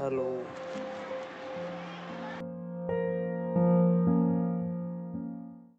hello.